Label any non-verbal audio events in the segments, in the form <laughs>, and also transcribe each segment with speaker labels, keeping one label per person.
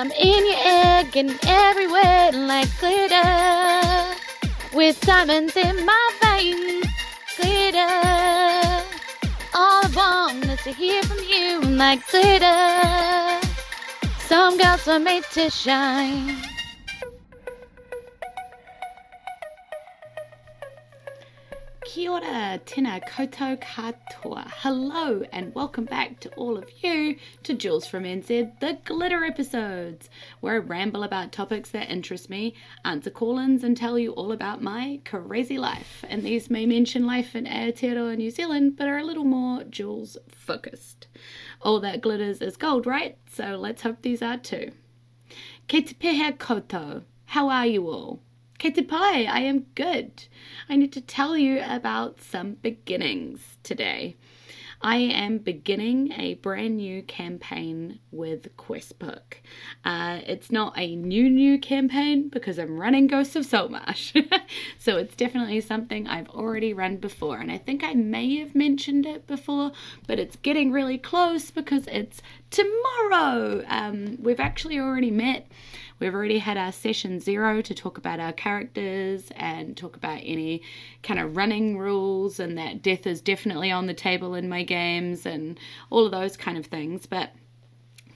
Speaker 1: I'm in your egg and everywhere like glitter. With diamonds in my veins, glitter. All I want is to hear from you like glitter. Some girls are made to shine.
Speaker 2: Ora, tēnā koutou katoa. Hello and welcome back to all of you to Jules from NZ, the glitter episodes, where I ramble about topics that interest me, answer call-ins and tell you all about my crazy life. And these may mention life in Aotearoa, New Zealand, but are a little more Jules focused. All that glitters is gold, right? So let's hope these are too. Kei te koutou. How are you all? Te pai, I am good. I need to tell you about some beginnings today. I am beginning a brand new campaign with Questbook. Uh, it's not a new, new campaign because I'm running Ghosts of Saltmarsh. <laughs> so it's definitely something I've already run before. And I think I may have mentioned it before, but it's getting really close because it's tomorrow. Um, we've actually already met. We've already had our session zero to talk about our characters and talk about any kind of running rules and that death is definitely on the table in my games and all of those kind of things. But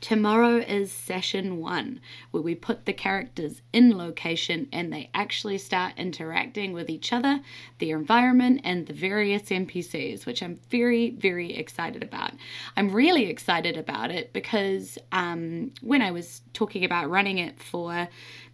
Speaker 2: Tomorrow is session one, where we put the characters in location and they actually start interacting with each other, their environment, and the various NPCs, which I'm very, very excited about. I'm really excited about it because um, when I was talking about running it for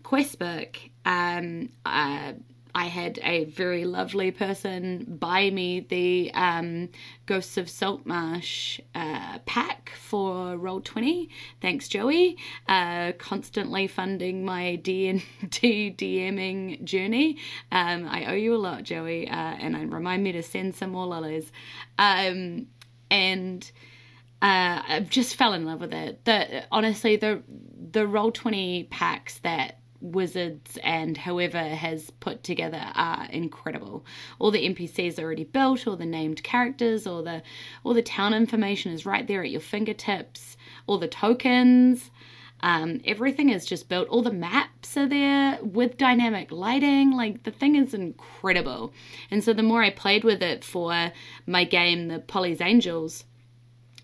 Speaker 2: Questbook, um, uh, I had a very lovely person buy me the um, Ghosts of Saltmarsh uh, pack for Roll20. Thanks, Joey. Uh, constantly funding my <laughs> D&D DMing journey. Um, I owe you a lot, Joey, uh, and remind me to send some more lollies. Um, and uh, I just fell in love with it. The honestly, the the Roll20 packs that Wizards and whoever has put together are incredible. All the NPCs are already built, all the named characters, all the all the town information is right there at your fingertips. All the tokens, um, everything is just built. All the maps are there with dynamic lighting. Like the thing is incredible. And so the more I played with it for my game, the Polly's Angels,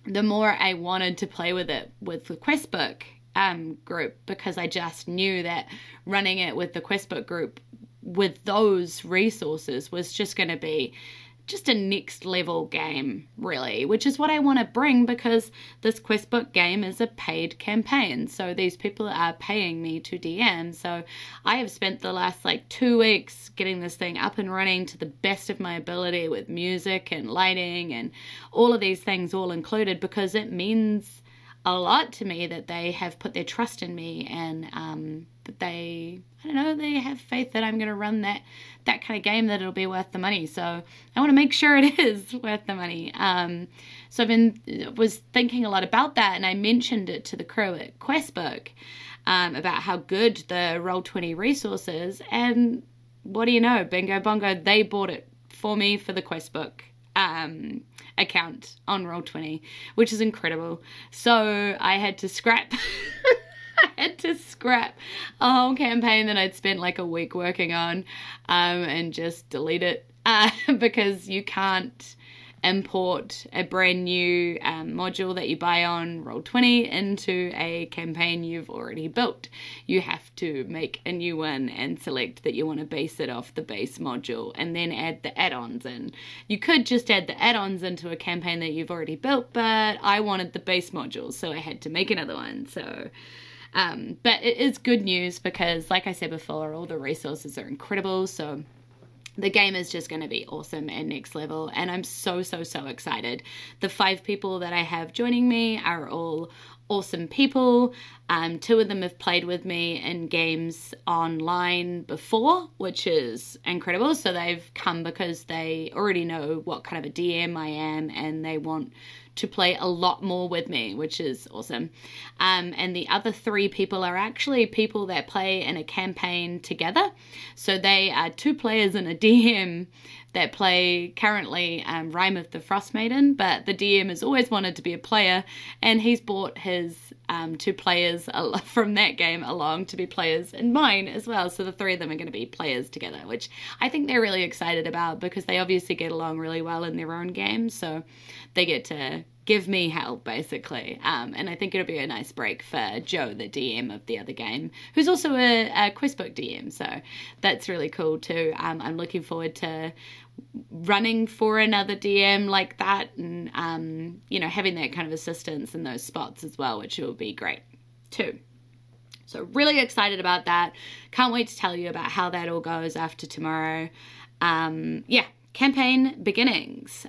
Speaker 2: the more I wanted to play with it with the Questbook um, group because I just knew that running it with the Questbook group with those resources was just going to be just a next level game, really, which is what I want to bring because this Questbook game is a paid campaign. So these people are paying me to DM. So I have spent the last like two weeks getting this thing up and running to the best of my ability with music and lighting and all of these things all included because it means a lot to me that they have put their trust in me and um, that they I don't know they have faith that I'm going to run that that kind of game that it'll be worth the money. So I want to make sure <laughs> it is worth the money. Um, so I've been was thinking a lot about that, and I mentioned it to the crew at Questbook um, about how good the Roll Twenty resource is, and what do you know? Bingo bongo, they bought it for me for the Questbook um, account on Roll20, which is incredible. So I had to scrap. <laughs> I had to scrap a whole campaign that I'd spent like a week working on um, and just delete it <laughs> uh, because you can't import a brand new um, module that you buy on Roll20 into a campaign you've already built. You have to make a new one and select that you want to base it off the base module and then add the add ons in. You could just add the add ons into a campaign that you've already built, but I wanted the base module, so I had to make another one. So. Um, but it is good news because, like I said before, all the resources are incredible. So the game is just going to be awesome and next level and i'm so so so excited. The five people that i have joining me are all awesome people. Um, two of them have played with me in games online before which is incredible. So they've come because they already know what kind of a dm i am and they want to play a lot more with me, which is awesome. Um, and the other three people are actually people that play in a campaign together. So they are two players and a <laughs> DM that play currently um, Rime of the Frost Maiden, but the DM has always wanted to be a player, and he's brought his um, two players <laughs> from that game along to be players in mine as well. So the three of them are going to be players together, which I think they're really excited about because they obviously get along really well in their own games. So they get to give me help basically um, and i think it'll be a nice break for joe the dm of the other game who's also a, a Questbook dm so that's really cool too um, i'm looking forward to running for another DM like that and um, you know having that kind of assistance in those spots as well, which will be great too. So really excited about that. Can't wait to tell you about how that all goes after tomorrow. Um, yeah, campaign beginnings.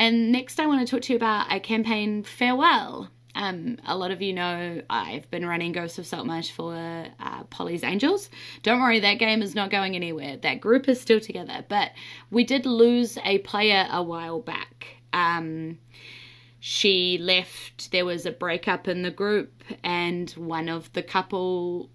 Speaker 2: And next, I want to talk to you about a campaign farewell. Um, a lot of you know I've been running Ghosts of Saltmarsh for uh, Polly's Angels. Don't worry, that game is not going anywhere. That group is still together, but we did lose a player a while back. Um, she left, there was a breakup in the group, and one of the couple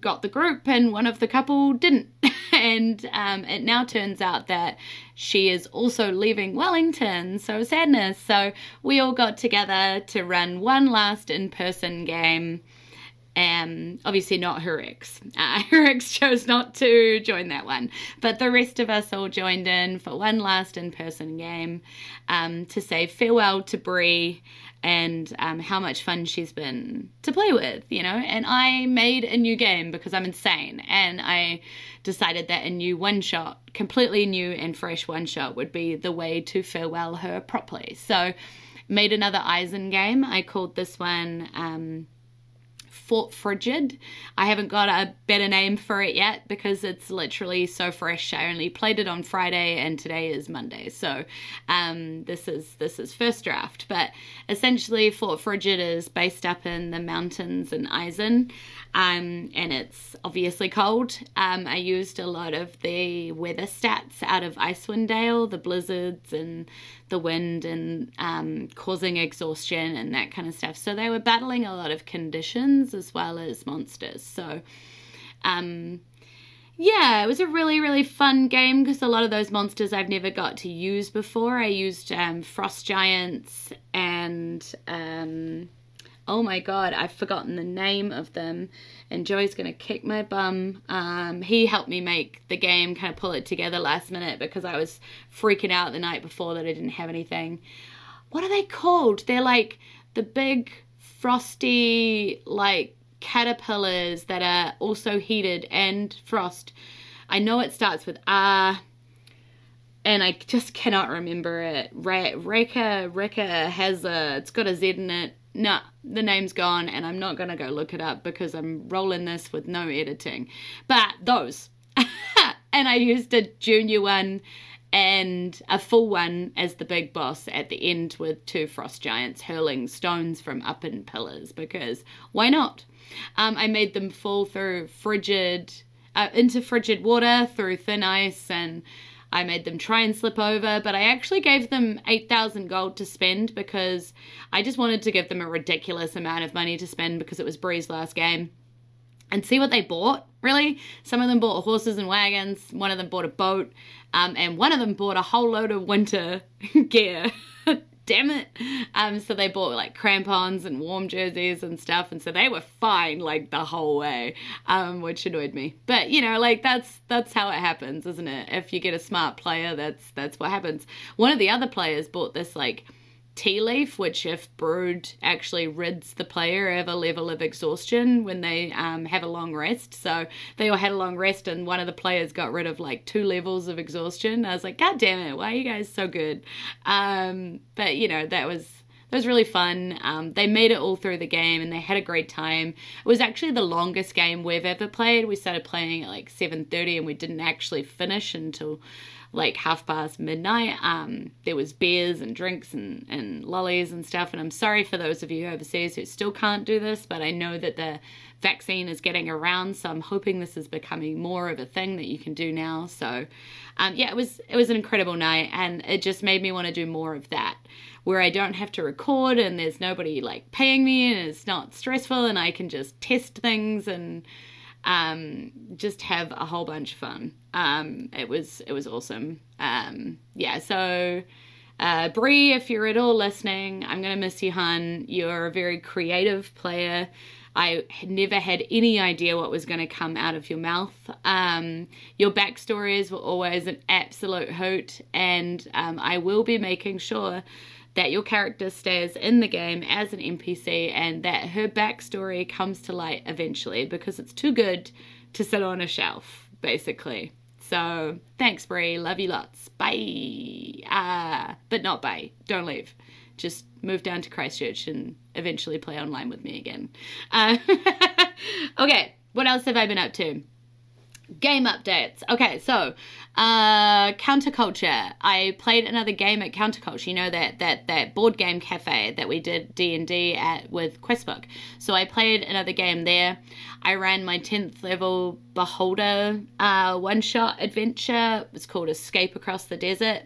Speaker 2: got the group and one of the couple didn't. <laughs> and um, it now turns out that she is also leaving Wellington. So sadness. So we all got together to run one last in person game. Um, obviously not her ex. Uh, <laughs> her ex chose not to join that one, but the rest of us all joined in for one last in-person game um, to say farewell to Brie and um, how much fun she's been to play with, you know. And I made a new game because I'm insane, and I decided that a new one shot, completely new and fresh one shot, would be the way to farewell her properly. So, made another Eisen game. I called this one. Um, Fort Frigid. I haven't got a better name for it yet because it's literally so fresh. I only played it on Friday and today is Monday. So um, this is this is first draft. But essentially Fort Frigid is based up in the mountains in Eisen. Um, and it's obviously cold. Um, I used a lot of the weather stats out of Icewind Dale, the blizzards and the wind and um, causing exhaustion and that kind of stuff. So they were battling a lot of conditions as well as monsters. So, um, yeah, it was a really, really fun game because a lot of those monsters I've never got to use before. I used um, frost giants and um, oh my god, I've forgotten the name of them. And Joey's gonna kick my bum. Um, he helped me make the game, kind of pull it together last minute because I was freaking out the night before that I didn't have anything. What are they called? They're like the big frosty like caterpillars that are also heated and frost. I know it starts with R and I just cannot remember it. Reka, Reka has a, it's got a Z in it nah, the name's gone and I'm not going to go look it up because I'm rolling this with no editing. But those. <laughs> and I used a junior one and a full one as the big boss at the end with two frost giants hurling stones from up in pillars because why not? Um, I made them fall through frigid, uh, into frigid water through thin ice and I made them try and slip over, but I actually gave them 8,000 gold to spend because I just wanted to give them a ridiculous amount of money to spend because it was Bree's last game. And see what they bought, really. Some of them bought horses and wagons, one of them bought a boat, um, and one of them bought a whole load of winter <laughs> gear. <laughs> damn it. Um, so they bought like crampons and warm jerseys and stuff, and so they were fine like the whole way, um, which annoyed me. But you know, like that's that's how it happens, isn't it? If you get a smart player, that's that's what happens. One of the other players bought this like tea leaf, which, if brewed, actually rids the player of a level of exhaustion when they um, have a long rest. So they all had a long rest, and one of the players got rid of like two levels of exhaustion. I was like, God damn it, why are you guys so good? Um, but you know, that was that was really fun. Um, they made it all through the game and they had a great time. It was actually the longest game we've ever played. We started playing at like 7:30 and we didn't actually finish until like half past midnight. Um, there was beers and drinks and, and lollies and stuff. And I'm sorry for those of you overseas who still can't do this, but I know that the vaccine is getting around, so I'm hoping this is becoming more of a thing that you can do now. So, um, yeah, it was it was an incredible night, and it just made me want to do more of that, where I don't have to record and there's nobody like paying me, and it's not stressful, and I can just test things and um, just have a whole bunch of fun. Um, it was it was awesome. Um, yeah, so uh, Bree, if you're at all listening, I'm gonna miss you, hun. You're a very creative player. I never had any idea what was going to come out of your mouth. Um, your backstories were always an absolute hoot, and um, I will be making sure that your character stays in the game as an NPC and that her backstory comes to light eventually because it's too good to sit on a shelf, basically. So thanks, Brie. Love you lots. Bye. Uh, but not bye. Don't leave. Just move down to Christchurch and eventually play online with me again. Uh, <laughs> okay, what else have I been up to? Game updates. Okay, so uh, Counterculture. I played another game at Counterculture. You know that that that board game cafe that we did D and D at with Questbook. So I played another game there. I ran my tenth level Beholder uh, one shot adventure. It's called Escape Across the Desert.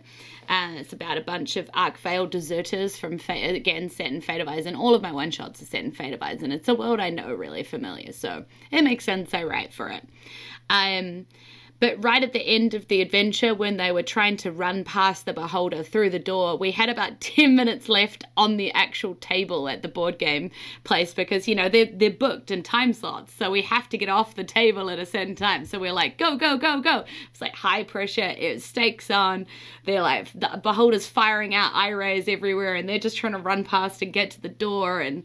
Speaker 2: And uh, it's about a bunch of Arkvale deserters from, Fate, again, set in Fate of Eisen. All of my one shots are set in Fate of Eisen. It's a world I know really familiar, so it makes sense I write for it. Um, but right at the end of the adventure, when they were trying to run past the beholder through the door, we had about <laughs> 10 minutes left on the actual table at the board game place because, you know, they're, they're booked in time slots. So we have to get off the table at a certain time. So we're like, go, go, go, go. It's like high pressure, it stakes on. They're like, the beholder's firing out eye rays everywhere and they're just trying to run past and get to the door. And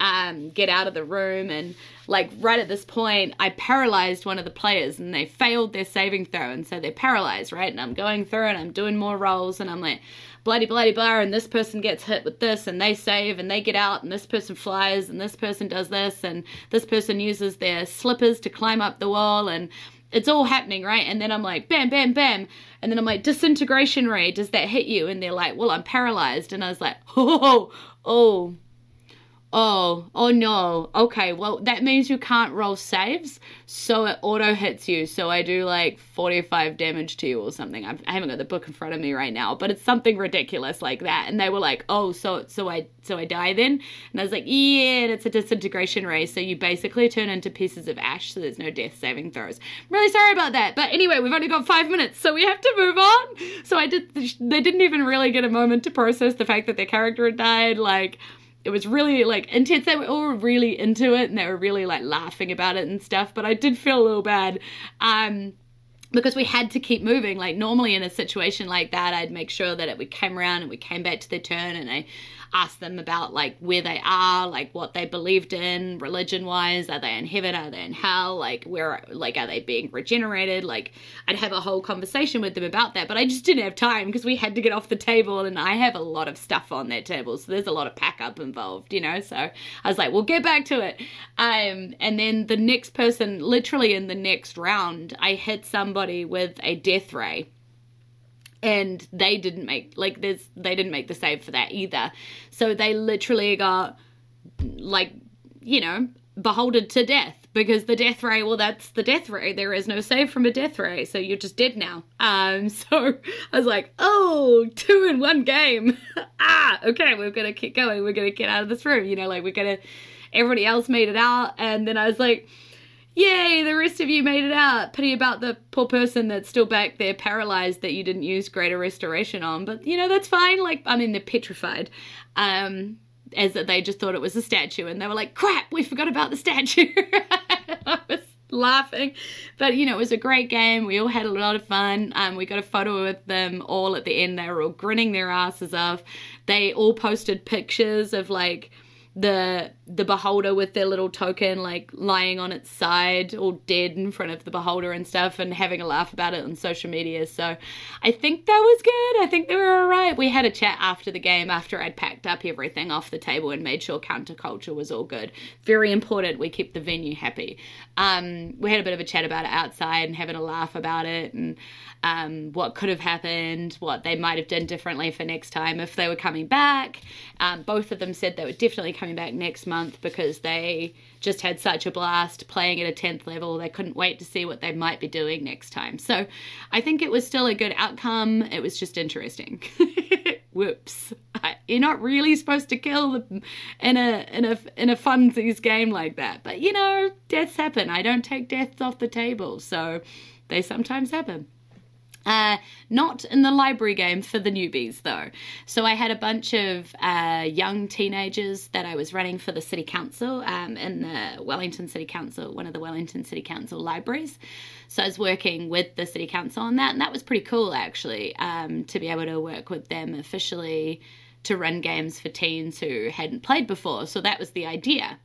Speaker 2: um, get out of the room. And like right at this point, I paralyzed one of the players and they failed their saving throw. And so they're paralyzed, right? And I'm going through and I'm doing more rolls and I'm like, bloody, bloody, blah. And this person gets hit with this and they save and they get out and this person flies and this person does this and this person uses their slippers to climb up the wall and it's all happening, right? And then I'm like, bam, bam, bam. And then I'm like, disintegration ray, does that hit you? And they're like, well, I'm paralyzed. And I was like, <laughs> oh, oh, Oh, oh oh no. Okay, well, that means you can't roll saves, so it auto hits you. So I do like 45 damage to you or something. I've, I have not got the book in front of me right now, but it's something ridiculous like that. And they were like, "Oh, so so I so I die then?" And I was like, "Yeah, and it's a disintegration ray, so you basically turn into pieces of ash. So there's no death saving throws." I'm really sorry about that, but anyway, we've only got five minutes, so we have to move on. So I did. They didn't even really get a moment to process the fact that their character had died. Like it was really like intense. They were all really into it and they were really like laughing about it and stuff. But I did feel a little bad. Um, because we had to keep moving. Like normally in a situation like that, I'd make sure that it, we came around and we came back to their turn and I ask them about like where they are, like what they believed in religion wise. Are they in heaven? Are they in hell? Like where, like, are they being regenerated? Like I'd have a whole conversation with them about that, but I just didn't have time because we had to get off the table and I have a lot of stuff on that table. So there's a lot of pack up involved, you know? So I was like, we'll get back to it. Um, and then the next person, literally in the next round, I hit somebody with a death ray and they didn't make like this they didn't make the save for that either. So they literally got like you know beholden to death because the death ray well that's the death ray. There is no save from a death ray so you're just dead now. Um <laughs> so i was like oh two in one game. <laughs> Ah okay we're gonna keep going. We're gonna get out of this room you know like we're gonna everybody else made it out. And then i was like Yay, the rest of you made it out. Pity about the poor person that's still back there paralyzed that you didn't use greater restoration on. But, you know, that's fine. Like, I mean, they're petrified. Um, as they just thought it was a statue and they were like, crap, we forgot about the statue. <laughs> I was laughing. But, you know, it was a great game. We all had a lot of fun. Um, we got a photo with them all at the end. They were all grinning their asses off. They all posted pictures of like, the the beholder with their little token like lying on its side all dead in front of the beholder and stuff and having a laugh about it on social media. So i think that was good. I think they were all right we had a chat after the game after i'd packed up everything off the table and made sure counterculture was all good. Very important we keep the venue happy. Um, we had a bit of a chat about it outside and having a laugh about it and um, what could have happened, what they might have done differently for next time if they were coming back. Um, both of them said they were definitely coming back next month because they just had such a blast playing at a 10th level. They couldn't wait to see what they might be doing next time. So I think it was still a good outcome. It was just interesting. <laughs> whoops. You're not really supposed to kill them in a in a in a funsies game like that. But you know, deaths happen. I don't take deaths off the table, so they sometimes happen. Uh, not in the library game for the newbies though. So I had a bunch of uh, young teenagers that I was running for the city council um, in the Wellington City Council, one of the Wellington City Council libraries. So I was working with the city council on that, and that was pretty cool actually um, to be able to work with them officially to run games for teens who hadn't played before. So that was the idea.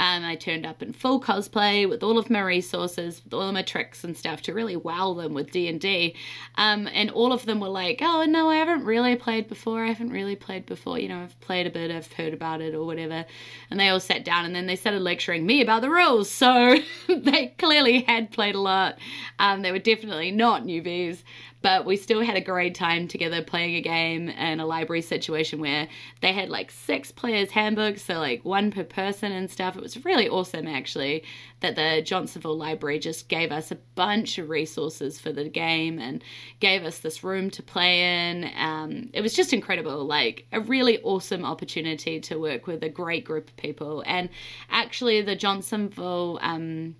Speaker 2: Um, I turned up in full cosplay with all of my resources, with all of my tricks and stuff to really wow them with D and D. Um, and all of them were like, "Oh no, I haven't really played before. I haven't really played before. You know, I've played a bit, I've heard about it or whatever." And they all sat down and then they started lecturing me about the rules. So <laughs> they clearly had played a lot. Um, they were definitely not newbies but we still had a great time together playing a game in a library situation where they had like six players handbooks so like one per person and stuff. It was really awesome actually that the johnsonville library just gave us a bunch of resources for the game and gave us this room to play in. Um, it was just incredible like a really awesome opportunity to work with a great group of people. And actually the johnsonville um,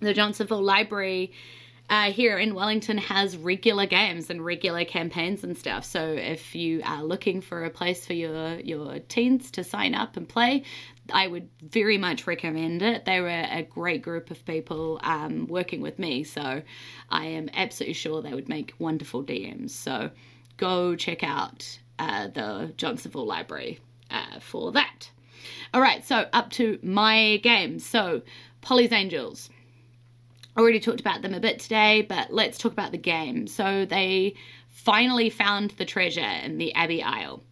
Speaker 2: the johnsonville library uh, here in Wellington has regular games and regular campaigns and stuff. So if you are looking for a place for your your teens to sign up and play, I would very much recommend it. They were a great group of people um, working with me, so I am absolutely sure they would make wonderful DMs. So go check out uh, the Johnsonville Library uh, for that. All right, so up to my games. So Polly's Angels already talked about them a bit today, but let's talk about the game. So they finally found the treasure in the Abbey Isle.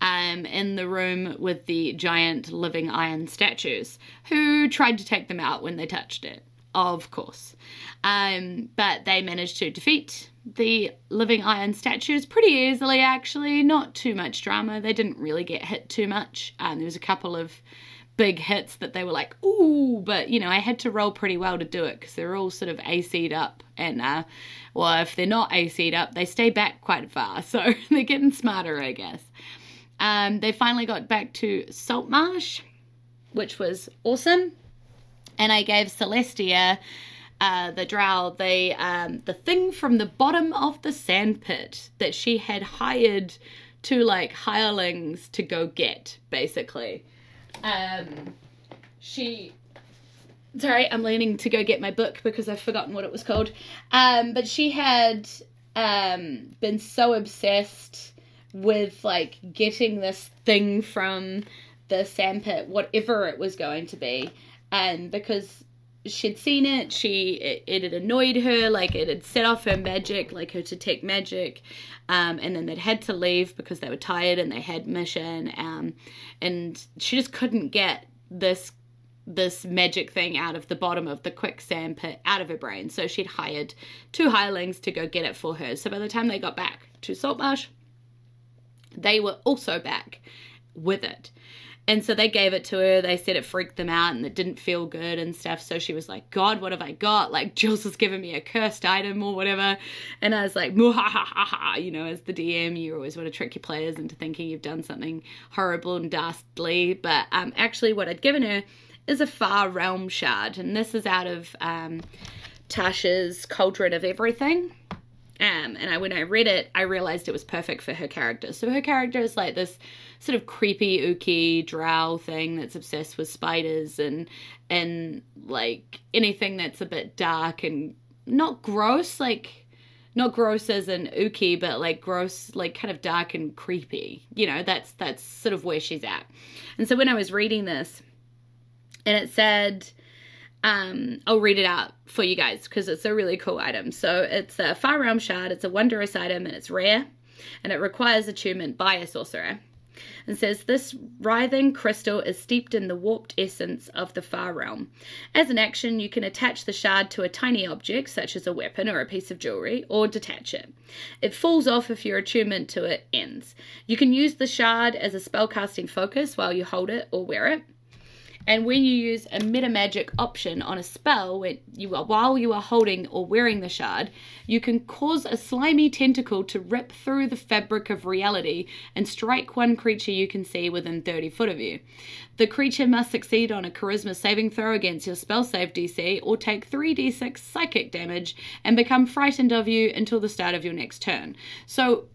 Speaker 2: Um, in the room with the giant living iron statues, who tried to take them out when they touched it, of course. Um, but they managed to defeat the living iron statues pretty easily, actually. Not too much drama. They didn't really get hit too much. Um, there was a couple of big hits that they were like, ooh, but you know, I had to roll pretty well to do it because they're all sort of AC'd up. And, uh, well, if they're not AC'd up, they stay back quite far. <laughs> So they're getting smarter, I guess. Um, they finally got back to Saltmarsh, which was awesome. And I gave Celestia. Uh, the drow, the um, the thing from the bottom of the sandpit that she had hired two like hirelings to go get, basically. Um, she sorry, I'm leaning to go get my book because I've forgotten what it was called. Um, but she had um, been so obsessed with like getting this thing from the sandpit, whatever it was going to be, and because she'd seen it, she it, it had annoyed her, like it had set off her magic, like her detect magic, um, and then they'd had to leave because they were tired and they had mission, um, and she just couldn't get this this magic thing out of the bottom of the quicksand pit out of her brain. So she'd hired two hirelings to go get it for her. So by the time they got back to Saltmarsh, they were also back with it. And so they gave it to her. They said it freaked them out and it didn't feel good and stuff. So she was like, God, what have I got? Like, <laughs> Jules has given me a cursed item or whatever. And I was like, you know, as the DM, you always want to trick your players into thinking you've done something horrible and dastardly. But um, actually, what I'd given her is a far realm shard. And this is out of um, Tasha's Cauldron of Everything. Um, and I, when I read it, I realized it was perfect for her character. So her character is like this sort of creepy, ooky drow thing that's obsessed with spiders and and like anything that's a bit dark and not gross, like not gross as an ooky, but like gross, like kind of dark and creepy. You know, that's that's sort of where she's at. And so when I was reading this, and it said, um, I'll read it out for you guys because it's a really cool item. So it's a Far Realm Shard. It's a wondrous item and it's rare, and it requires attunement by a sorcerer and says this writhing crystal is steeped in the warped essence of the far realm. As an action, you can attach the shard to a tiny object, such as a weapon or a piece of jewelry, or detach it. It falls off if your attunement to it ends. You can use the shard as a spellcasting focus while you hold it or wear it. And when you use a meta magic option on a spell, when you are, while you are holding or wearing the shard, you can cause a slimy tentacle to rip through the fabric of reality and strike one creature you can see within 30 foot of you. The creature must succeed on a charisma saving throw against your spell save DC or take 3d6 psychic damage and become frightened of you until the start of your next turn. So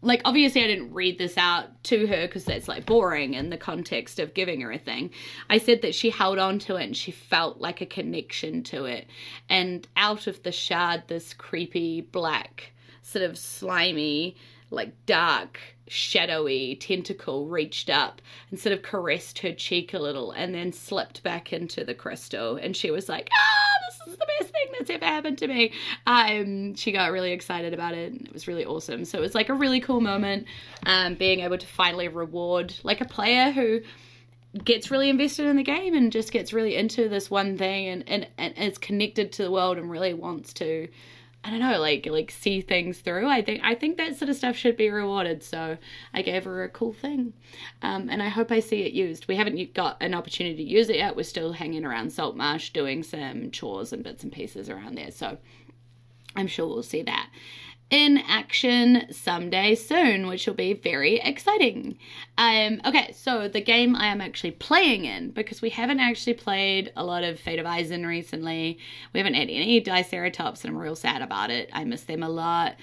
Speaker 2: like obviously I didn't read this out to her because that's like boring in the context of giving her a thing. I said that she held on to it and she felt like a connection to it. And out of the shard, this creepy black, sort of slimy, like dark, shadowy tentacle reached up and sort of caressed her cheek a little and then slipped back into the crystal. And she was like, ah! this is the best thing that's ever happened to me. Um, she got really excited about it. And it was really awesome. So it was like a really cool moment, um, being able to finally reward like a player who gets really invested in the game and just gets really into this one thing and, and, and is connected to the world and really wants to I don't know, like like see things through. I think I think that sort of stuff should be rewarded. So I gave her a cool thing, um, and I hope I see it used. We haven't got an opportunity to use it yet. We're still hanging around Saltmarsh doing some chores and bits and pieces around there. So I'm sure we'll see that in action someday soon, which will be very exciting. Um, okay, so the game I am actually playing in, because we haven't actually played a lot of Fate of Eisen recently. We haven't had any Diceratops, and I'm real sad about it. I miss them a lot.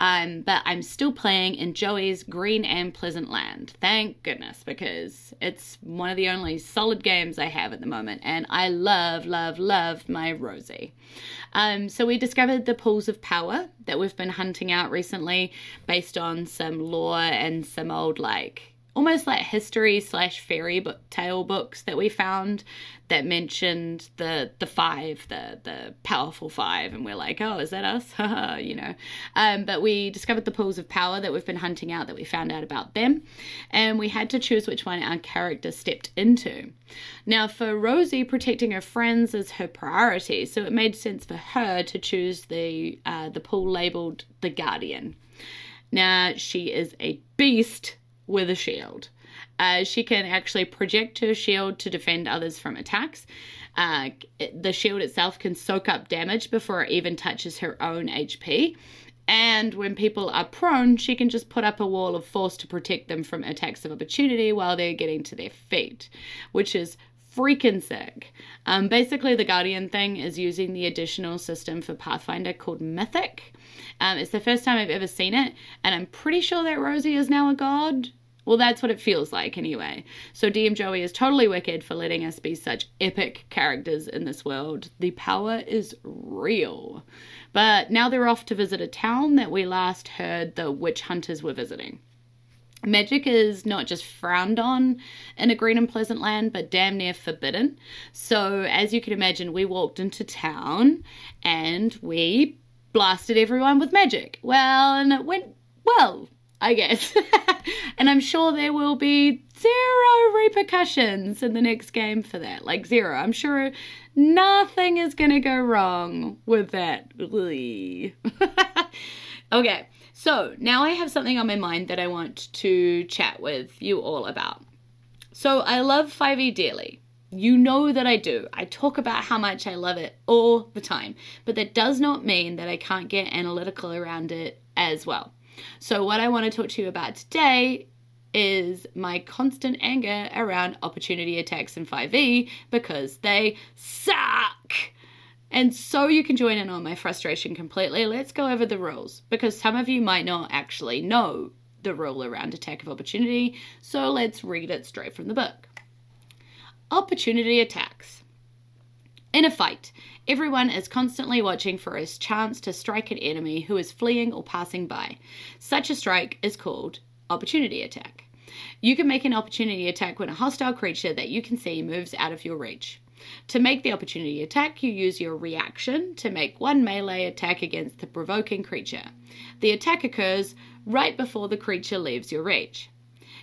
Speaker 2: Um, but I'm still playing in Joey's Green and Pleasant Land. Thank goodness, because it's one of the only solid games I have at the moment, and I love, love, love my Rosie. Um, so we discovered the pools of power that we've been hunting out recently based on some lore and some old like almost like history slash fairy book tale books that we found that mentioned the the five the the powerful five and we're like oh is that us? <laughs> You know. Um, but we discovered the pools of power that we've been hunting out that we found out about them and we had to choose which one our character stepped into. Now for rosie protecting her friends is her priority so it made sense for her to choose the uh, the pool labeled the guardian. Now she is a beast with a shield. Uh, she can actually project her shield to defend others from attacks. Uh, the shield itself can soak up damage before it even touches her own HP. And when people are prone, she can just put up a wall of force to protect them from attacks of opportunity while they're getting to their feet, which is freaking sick. Um, basically, the Guardian thing is using the additional system for Pathfinder called Mythic. Um, it's the first time I've ever seen it, and I'm pretty sure that Rosie is now a god. Well, that's what it feels like anyway. So DM Joey is totally wicked for letting us be such epic characters in this world. The power is real. But now they're off to visit a town that we last heard the witch hunters were visiting. Magic is not just frowned on in a green and pleasant land, but damn near forbidden. So, as you can imagine, we walked into town and we blasted everyone with magic. Well, and it went well, I guess. <laughs> and I'm sure there will be zero repercussions in the next game for that. Like, zero. I'm sure nothing is going to go wrong with that. <laughs> okay, so now I have something on my mind that I want to chat with you all about. So, I love 5e dearly. You know that I do. I talk about how much I love it all the time, but that does not mean that I can't get analytical around it as well. So, what I want to talk to you about today is my constant anger around opportunity attacks in 5e because they suck. And so you can join in on my frustration completely. Let's go over the rules because some of you might not actually know the rule around attack of opportunity. So let's read it straight from the book. Opportunity attacks. In a fight, everyone is constantly watching for a chance to strike an enemy who is fleeing or passing by. Such a strike is called opportunity attack. You can make an opportunity attack when a hostile creature that you can see moves out of your reach. To make the opportunity attack, you use your reaction to make one melee attack against the provoking creature. The attack occurs right before the creature leaves your reach.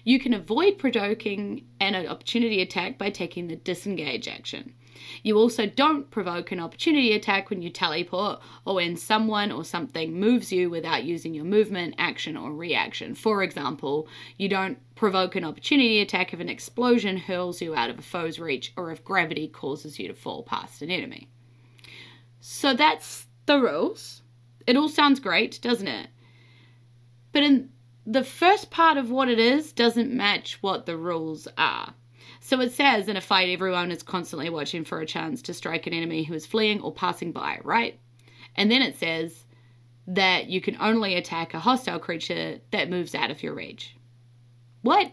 Speaker 2: You can avoid provoking an opportunity attack by taking the disengage action. You also don't provoke an opportunity attack when you teleport or when someone or something moves you without using your movement, action, or reaction. For example, you don't provoke an opportunity attack if an explosion hurls you out of a foe's reach or if gravity causes you to fall past an enemy. So that's the rules. It all sounds great, doesn't it? But in the first part of what it is doesn't match what the rules are. So it says in a fight, everyone is constantly watching for a chance to strike an enemy who is fleeing or passing by, right? And then it says that you can only attack a hostile creature that moves out of your reach. What?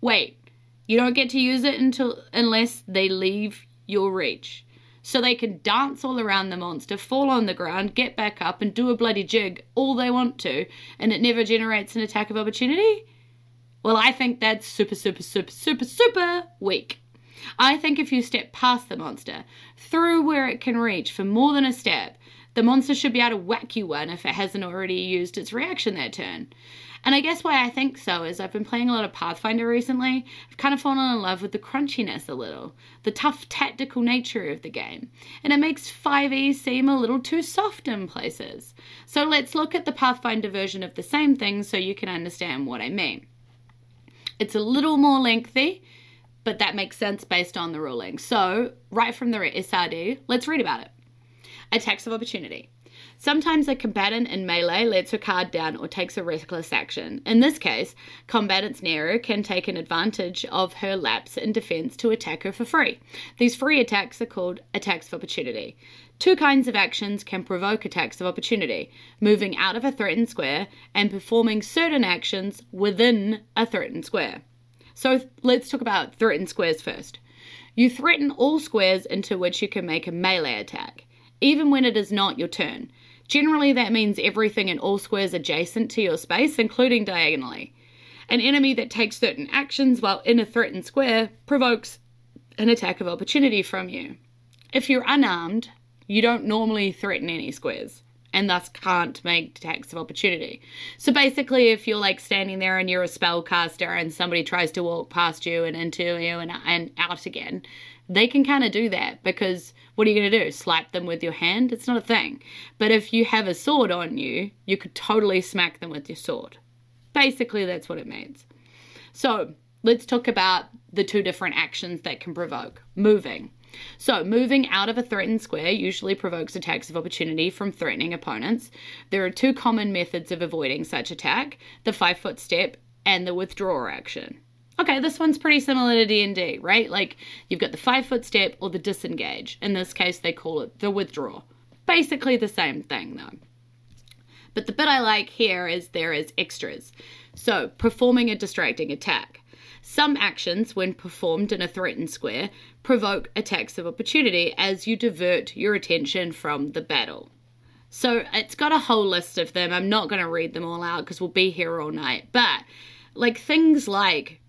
Speaker 2: Wait, you don't get to use it until unless they leave your reach. So they can dance all around the monster, fall on the ground, get back up, and do a bloody jig all they want to, and it never generates an attack of opportunity? Well, I think that's super, super, super, super, super weak. I think if you step past the monster, through where it can reach for more than a step, the monster should be able to whack you one if it hasn't already used its reaction that turn. And I guess why I think so is I've been playing a lot of Pathfinder recently. I've kind of fallen in love with the crunchiness a little, the tough tactical nature of the game. And it makes 5e seem a little too soft in places. So let's look at the Pathfinder version of the same thing so you can understand what I mean. It's a little more lengthy, but that makes sense based on the ruling. So, right from the SRD, let's read about it. Attacks of opportunity. Sometimes a combatant in melee lets her card down or takes a reckless action. In this case, combatant's Nero can take an advantage of her lapse in defense to attack her for free. These free attacks are called attacks of opportunity. Two kinds of actions can provoke attacks of opportunity moving out of a threatened square and performing certain actions within a threatened square. So let's talk about threatened squares first. You threaten all squares into which you can make a melee attack, even when it is not your turn. Generally, that means everything in all squares adjacent to your space, including diagonally. An enemy that takes certain actions while in a threatened square provokes an attack of opportunity from you. If you're unarmed, you don't normally threaten any squares and thus can't make attacks of opportunity. So basically, if you're like standing there and you're a spellcaster and somebody tries to walk past you and into you and, and out again, they can kind of do that because what are you going to do? Slap them with your hand? It's not a thing. But if you have a sword on you, you could totally smack them with your sword. Basically, that's what it means. So, let's talk about the two different actions that can provoke moving. So, moving out of a threatened square usually provokes attacks of opportunity from threatening opponents. There are two common methods of avoiding such attack the five foot step and the withdraw action okay, this one's pretty similar to D&D, right? Like you've got the five foot step or the disengage. In this case, they call it the withdraw. Basically the same thing though. But the bit I like here is there is extras. So performing a distracting attack. Some actions, when performed in a threatened square, provoke attacks of opportunity as you divert your attention from the battle. So it's got a whole list of them. I'm not going to read them all out because we'll be here all night. But like things like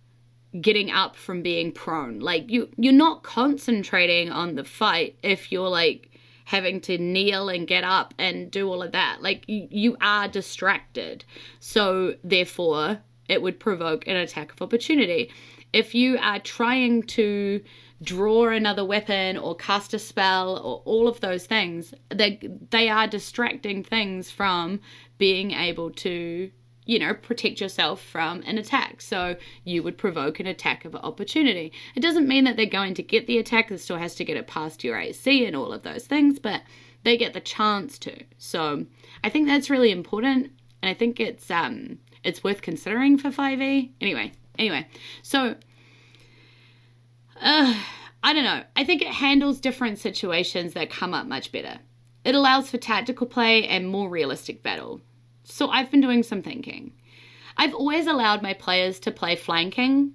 Speaker 2: getting up from being prone. Like you you're not concentrating on the fight if you're like having to kneel and get up and do all of that. Like you, you are distracted. So therefore it would provoke an attack of opportunity. If you are trying to draw another weapon or cast a spell or all of those things, they they are distracting things from being able to you know, protect yourself from an attack. So you would provoke an attack of opportunity. It doesn't mean that they're going to get the attack, it still has to get it past your AC and all of those things, but they get the chance to. So I think that's really important and I think it's um it's worth considering for 5e. Anyway, anyway. So uh I don't know. I think it handles different situations that come up much better. It allows for tactical play and more realistic battle. So I've been doing some thinking. I've always allowed my players to play flanking,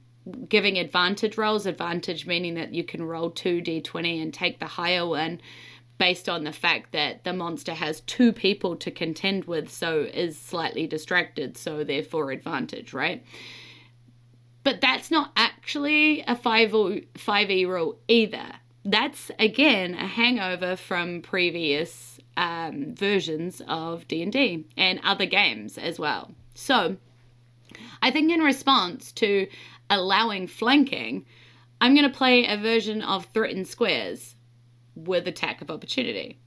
Speaker 2: giving advantage rolls, advantage meaning that you can roll 2d20 and take the higher one based on the fact that the monster has two people to contend with, so is slightly distracted, so therefore advantage, right? But that's not actually a 5 5e rule either. That's again a hangover from previous um, versions of D&D and other games as well. So, I think in response to allowing flanking, I'm going to play a version of threatened squares with attack of opportunity.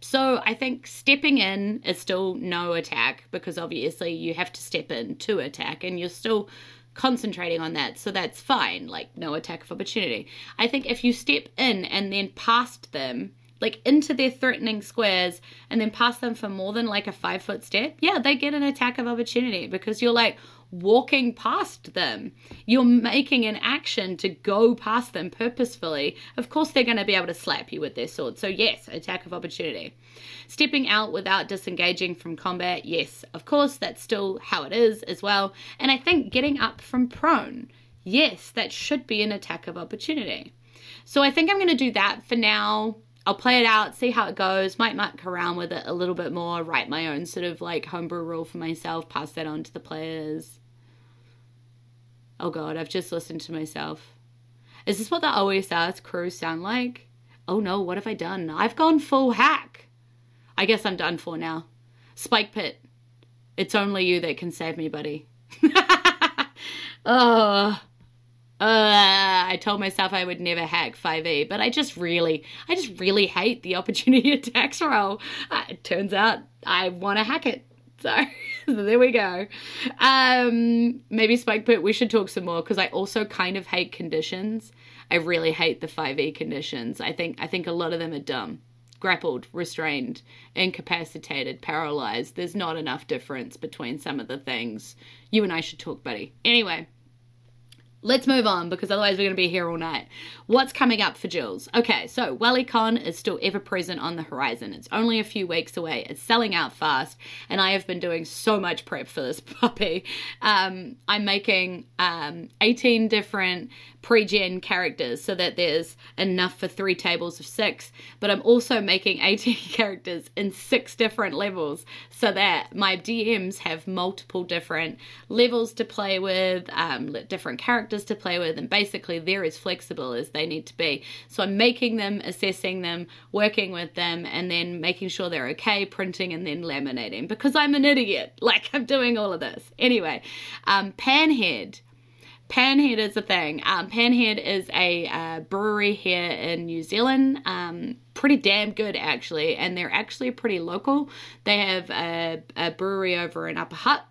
Speaker 2: So I think stepping in is still no attack because obviously you have to step in to attack and you're still concentrating on that. So that's fine, like no attack of opportunity. I think if you step in and then past them, like into their threatening squares and then pass them for more than like a five foot step, yeah, they get an attack of opportunity because you're like, walking past them. You're making an action to go past them purposefully. Of course, they're going to be able to slap you with their sword. So, yes, attack of opportunity. Stepping out without disengaging from combat, yes, of course, that's still how it is as well. And I think getting up from prone, yes, that should be an attack of opportunity. So, I think I'm going to do that for now. I'll play it out, see how it goes, might muck around with it a little bit more, write my own sort of like homebrew rule for myself, pass that on to the players. Oh god, I've just listened to myself. Is this what the OSR's crew sound like? Oh no, what have I done? I've gone full hack. I guess I'm done for now. Spike Pit, it's only you that can save me, buddy. <laughs> oh. Uh, I told myself I would never hack 5e, but I just really, I just really hate the opportunity <laughs> attacks roll. Uh, it turns out I want to hack it. So, <laughs> so there we go. Um, maybe Spike Pit, we should talk some more because I also kind of hate conditions. I really hate the 5e conditions. I think I think a lot of them are dumb. Grappled, restrained, incapacitated, paralyzed. There's not enough difference between some of the things. You and I should talk, buddy. Anyway, let's move on because otherwise we're going to be here all night. What's coming up for Jules? Okay, so WellyCon is still ever present on the horizon. It's only a few weeks away. It's selling out fast, and I have been doing so much prep for this <laughs> puppy. Um, I'm making um, 18 different pre-gen characters so that there's enough for three tables of six but i'm also making <laughs> 18 characters in six different levels so that my dms have multiple different levels to play with um, different characters to play with and basically they're as flexible as they need to be so i'm making them assessing them working with them and then making sure they're okay printing and then laminating because i'm an idiot <laughs> like i'm doing all of this anyway um, panhead Panhead is a thing. Um, Panhead is a uh, brewery here in New Zealand. Um, pretty damn good, actually. And they're actually pretty local. They have a, a brewery over in Upper Hutt.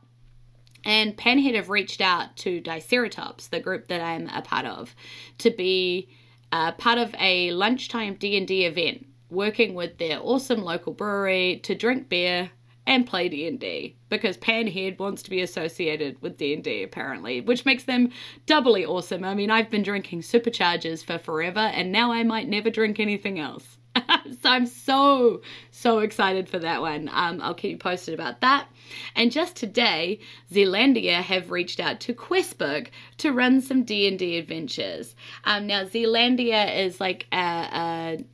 Speaker 2: And Panhead have reached out to Diceratops, the group that I'm a part of, to be uh, part of a lunchtime D&D event, working with their awesome local brewery to drink beer, and play D&D because Panhead wants to be associated with D&D apparently, which makes them doubly awesome. I mean, I've been drinking superchargers for forever and now I might never drink anything else. <laughs> so I'm so so excited for that one. Um, I'll keep you posted about that. And just today, Zealandia have reached out to Questbook to run some D and D adventures. Um, now Zealandia is like a, a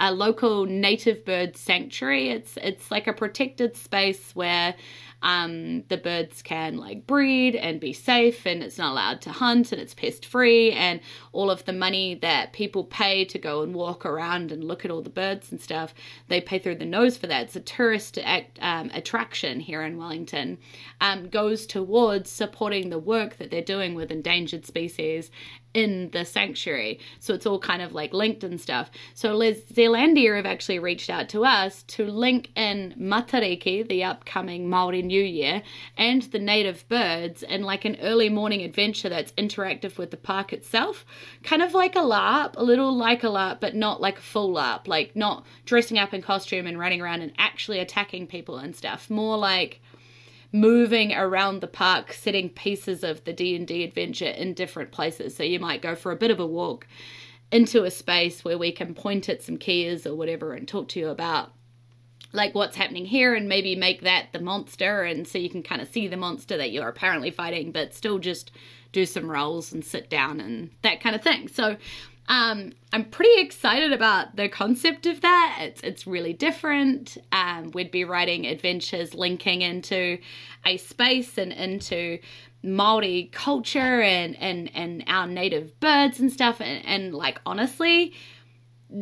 Speaker 2: a local native bird sanctuary. It's it's like a protected space where um, the birds can like breed and be safe and it's not allowed to hunt and it's pest free and all of the money that people pay to go and walk around and look at all the birds and stuff they pay through the nose for that it's a tourist act, um, attraction here in wellington um, goes towards supporting the work that they're doing with endangered species in the sanctuary. So it's all kind of like linked and stuff. So Les Zealandia have actually reached out to us to link in Matariki, the upcoming Maori New Year, and the native birds in like an early morning adventure that's interactive with the park itself. Kind of like a LARP, a little like a LARP, but not like a full LARP, like not dressing up in costume and running around and actually attacking people and stuff. More like moving around the park setting pieces of the D&D adventure in different places. So you might go for a bit of a walk into a space where we can point at some keys or whatever and talk to you about like what's happening here and maybe make that the monster and so you can kind of see the monster that you're apparently fighting but still just do some rolls and sit down and that kind of thing. So um, I'm pretty excited about the concept of that. It's it's really different. Um, we'd be writing adventures linking into a space and into Maori culture and and and our native birds and stuff. And, and like honestly,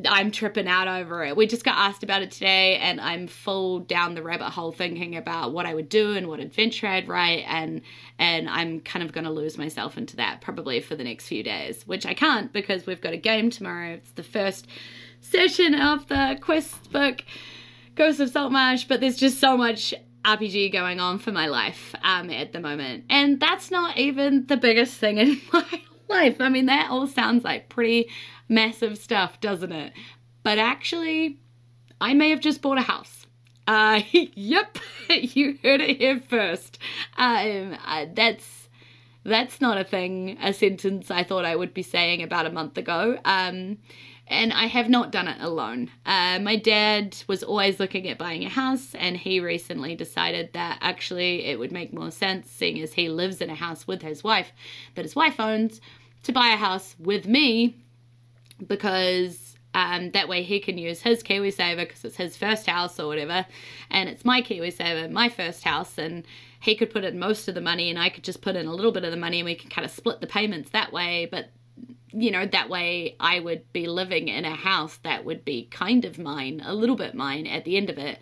Speaker 2: I'm tripping out over it. We just got asked about it today, and I'm full down the rabbit hole thinking about what I would do and what adventure I'd write, and and I'm kind of going to lose myself into that probably for the next few days, which I can't because we've got a game tomorrow. It's the first session of the Questbook, Ghost of Saltmarsh, but there's just so much RPG going on for my life um, at the moment, and that's not even the biggest thing in <laughs> my life. I mean, that all sounds like pretty massive stuff, doesn't it? But actually, I may have just bought a house. Uh, <laughs> yep, <laughs> you heard it here first. Um, uh, that's that's not a thing, a sentence I thought I would be saying about a month ago. Um, and I have not done it alone. Uh, my dad was always looking at buying a house, and he recently decided that actually it would make more sense, seeing as he lives in a house with his wife that his wife owns, to buy a house with me because um, that way he can use his KiwiSaver because it's his first house or whatever, and it's my KiwiSaver, my first house, and he could put in most of the money and I could just put in a little bit of the money and we can kind of split the payments that way. But you know, that way I would be living in a house that would be kind of mine, a little bit mine at the end of it.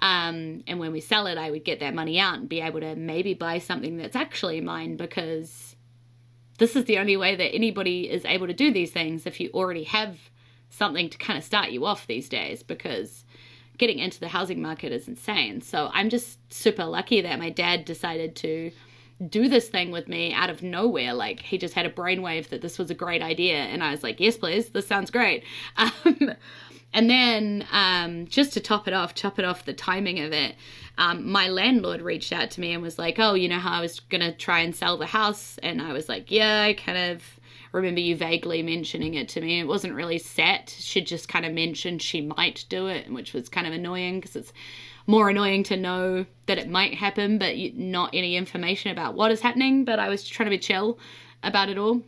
Speaker 2: Um, and when we sell it, I would get that money out and be able to maybe buy something that's actually mine because this is the only way that anybody is able to do these things if you already have something to kind of start you off these days because getting into the housing market is insane. So I'm just super lucky that my dad decided to do this thing with me out of nowhere. Like he just had a brainwave that this was a great idea, and I was like, "Yes, please. This sounds great." <laughs> Um, and then um, just to top it off, top it off the timing of it, um, my landlord reached out to me and was like, "Oh, you know how I was gonna try and sell the house?" And I was like, "Yeah, I kind of." remember you vaguely mentioning it to me. It wasn't really set. She just kind of mentioned she might do it, which was kind of annoying because it's more annoying to know that it might happen, but not any information about what is happening. But I was trying to be chill about it all.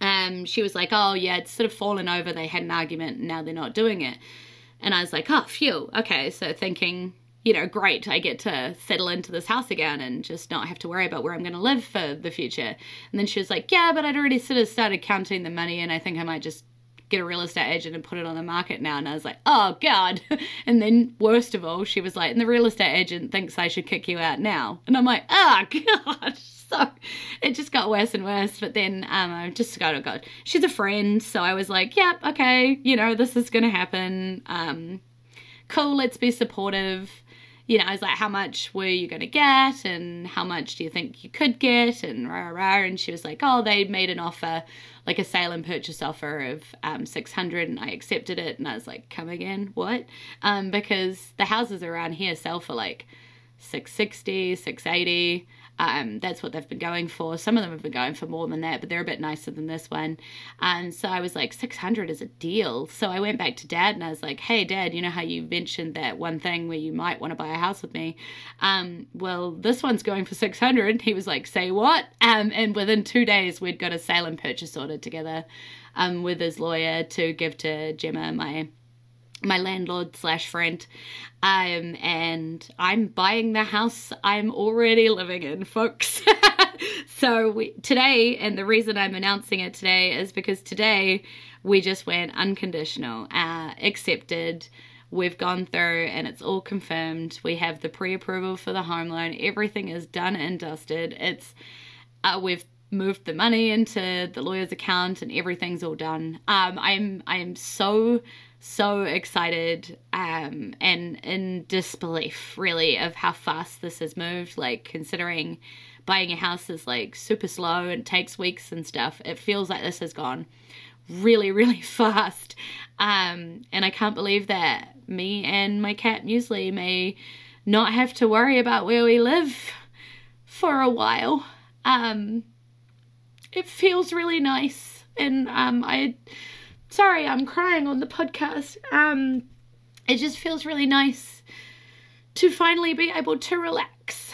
Speaker 2: Um, she was like, "Oh yeah, it's sort of fallen over. They had an argument, now they're not doing it." And I was like, "Oh, phew, okay." So thinking, you know, great, I get to settle into this house again and just not have to worry about where I'm going to live for the future. And then she was like, "Yeah, but I'd already sort of started counting the money, and I think I might just get a real estate agent and put it on the market now. And I was like, oh God. <laughs> And then worst of all, she was like, and the real estate agent thinks I should kick you out now. And I'm like, oh <laughs> God. So it just got worse and worse. But then um, I just got, oh God, she's a friend. So I was like, yep, okay, you know, this is going to happen. Um, cool, let's be supportive you know, I was like, how much were you going to get? And how much do you think you could get? And rah, rah, And she was like, oh, they made an offer, like a sale and purchase offer of um, 600 and I accepted it. And I was like, come again? What? Um, because the houses around here sell for like 660, 680. Um, that's what they've been going for. Some of them have been going for more than that, but they're a bit nicer than this one. And so I was like, 600 is a deal. So I went back to dad and I was like, hey, dad, you know how you mentioned that one thing where you might want to buy a house with me? Um, well, this one's going for 600. He was like, say what? Um, and within two days, we'd got a sale and purchase order together um, with his lawyer to give to Gemma, my my landlord slash friend um, and i'm buying the house i'm already living in folks. <laughs> So we, today and the reason i'm announcing it today is because today we just went unconditional uh, accepted. We've gone through and it's all confirmed. We have the pre-approval for the home loan. Everything is done and dusted. It's uh, we've moved the money into the lawyer's account and everything's all done. Um, i'm i'm so so excited um, and in disbelief, really, of how fast this has moved. Like, considering buying a house is like super slow and takes weeks and stuff, it feels like this has gone really, really <laughs> fast. Um, and I can't believe that me and my cat Muesli may not have to worry about where we live for a while. Um, it feels really nice. And um, I Sorry, I'm crying on the podcast. Um, it just feels really nice to finally be able to relax,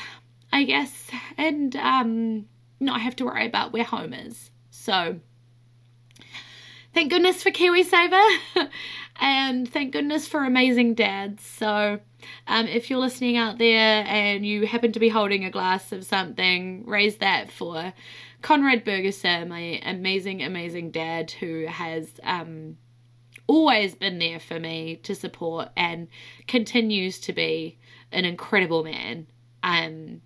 Speaker 2: I guess, and um, not have to worry about where home is. So, thank goodness for KiwiSaver, <laughs> and thank goodness for amazing dads. So, um, if you're listening out there and you happen to be holding a glass of something, raise that for Conrad Bergesser, my amazing, amazing dad, who has um, always been there for me to support and continues to be an incredible man um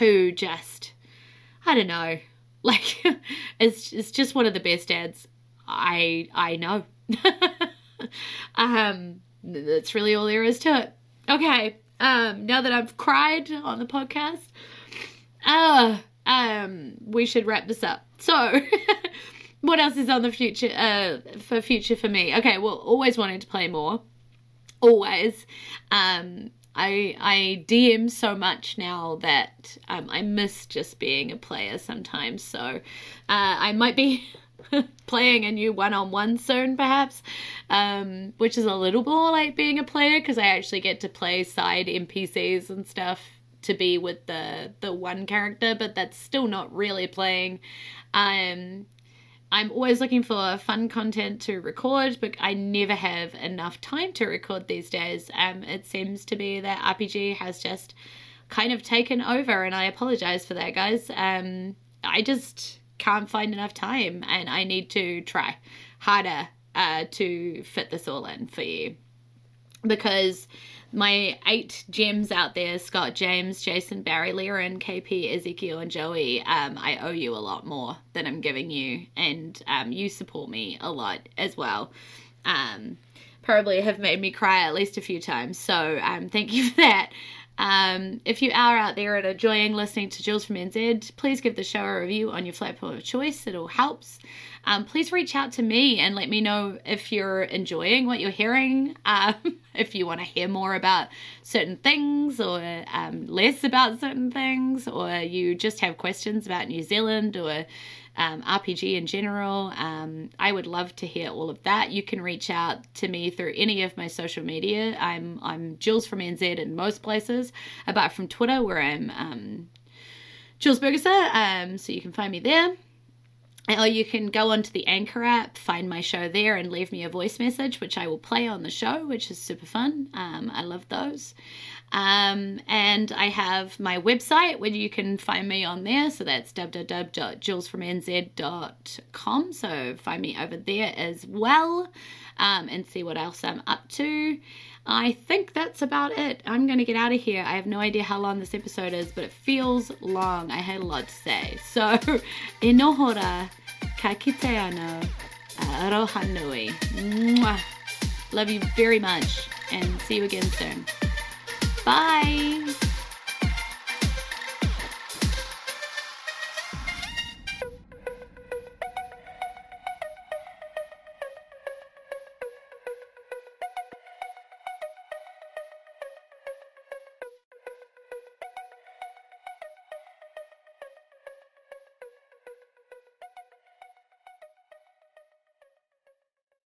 Speaker 2: who just I don't know <laughs> like it's it's just one of the best dads I I know. <laughs> Um that's really all there is to it. Okay um now that I've cried on the podcast uh um we should wrap this up. So <laughs> what else is on the future uh for future for me? Okay well always wanting to play more. Always. Um I I DM so much now that um, I miss just being a player sometimes. So uh, I might be <laughs> playing a new one-on-one soon, perhaps, um, which is a little more like being a player because I actually get to play side NPCs and stuff to be with the the one character, but that's still not really playing. Um, I'm always looking for fun content to record, but I never have enough time to record these days. Um, it seems to be that RPG has just kind of taken over, and I apologize for that, guys. Um, I just can't find enough time, and I need to try harder uh, to fit this all in for you because my eight gems out there Scott, James, Jason, Barry, Lerin, KP, Ezekiel, and Joey um, I owe you a lot more than I'm giving you, and um, you support me a lot as well. Um, probably have made me cry at least a few times, so um, thank you <laughs> for that. Um, if you are out there and enjoying listening to Jules from NZ, please give the show a review on your platform of choice. It all helps um, please reach out to me and let me know if you're enjoying what you're hearing. Um, <laughs> if you want to hear more about certain things or um, less about certain things, or you just have questions about New Zealand or um, RPG in general. Um, I would love to hear all of that. You can reach out to me through any of my social media. I'm I'm Jules from NZ in most places, apart from Twitter where I'm um, Jules Bergesser. Um, so you can find me there. Or you can go onto the Anchor app, find my show there, and leave me a voice message, which I will play on the show, which is super fun. Um, I love those. Um, and I have my website where you can find me on there. So that's www.julesfromnz.com. So find me over there as well um, and see what else I'm up to. I think that's about it. I'm going to get out of here. I have no idea how long this episode is, but it feels long. I had a lot to say. <laughs> So, inohora, ka kite ano, aroha uh, nui. Mwah. Love you very much and see you again soon. Bye.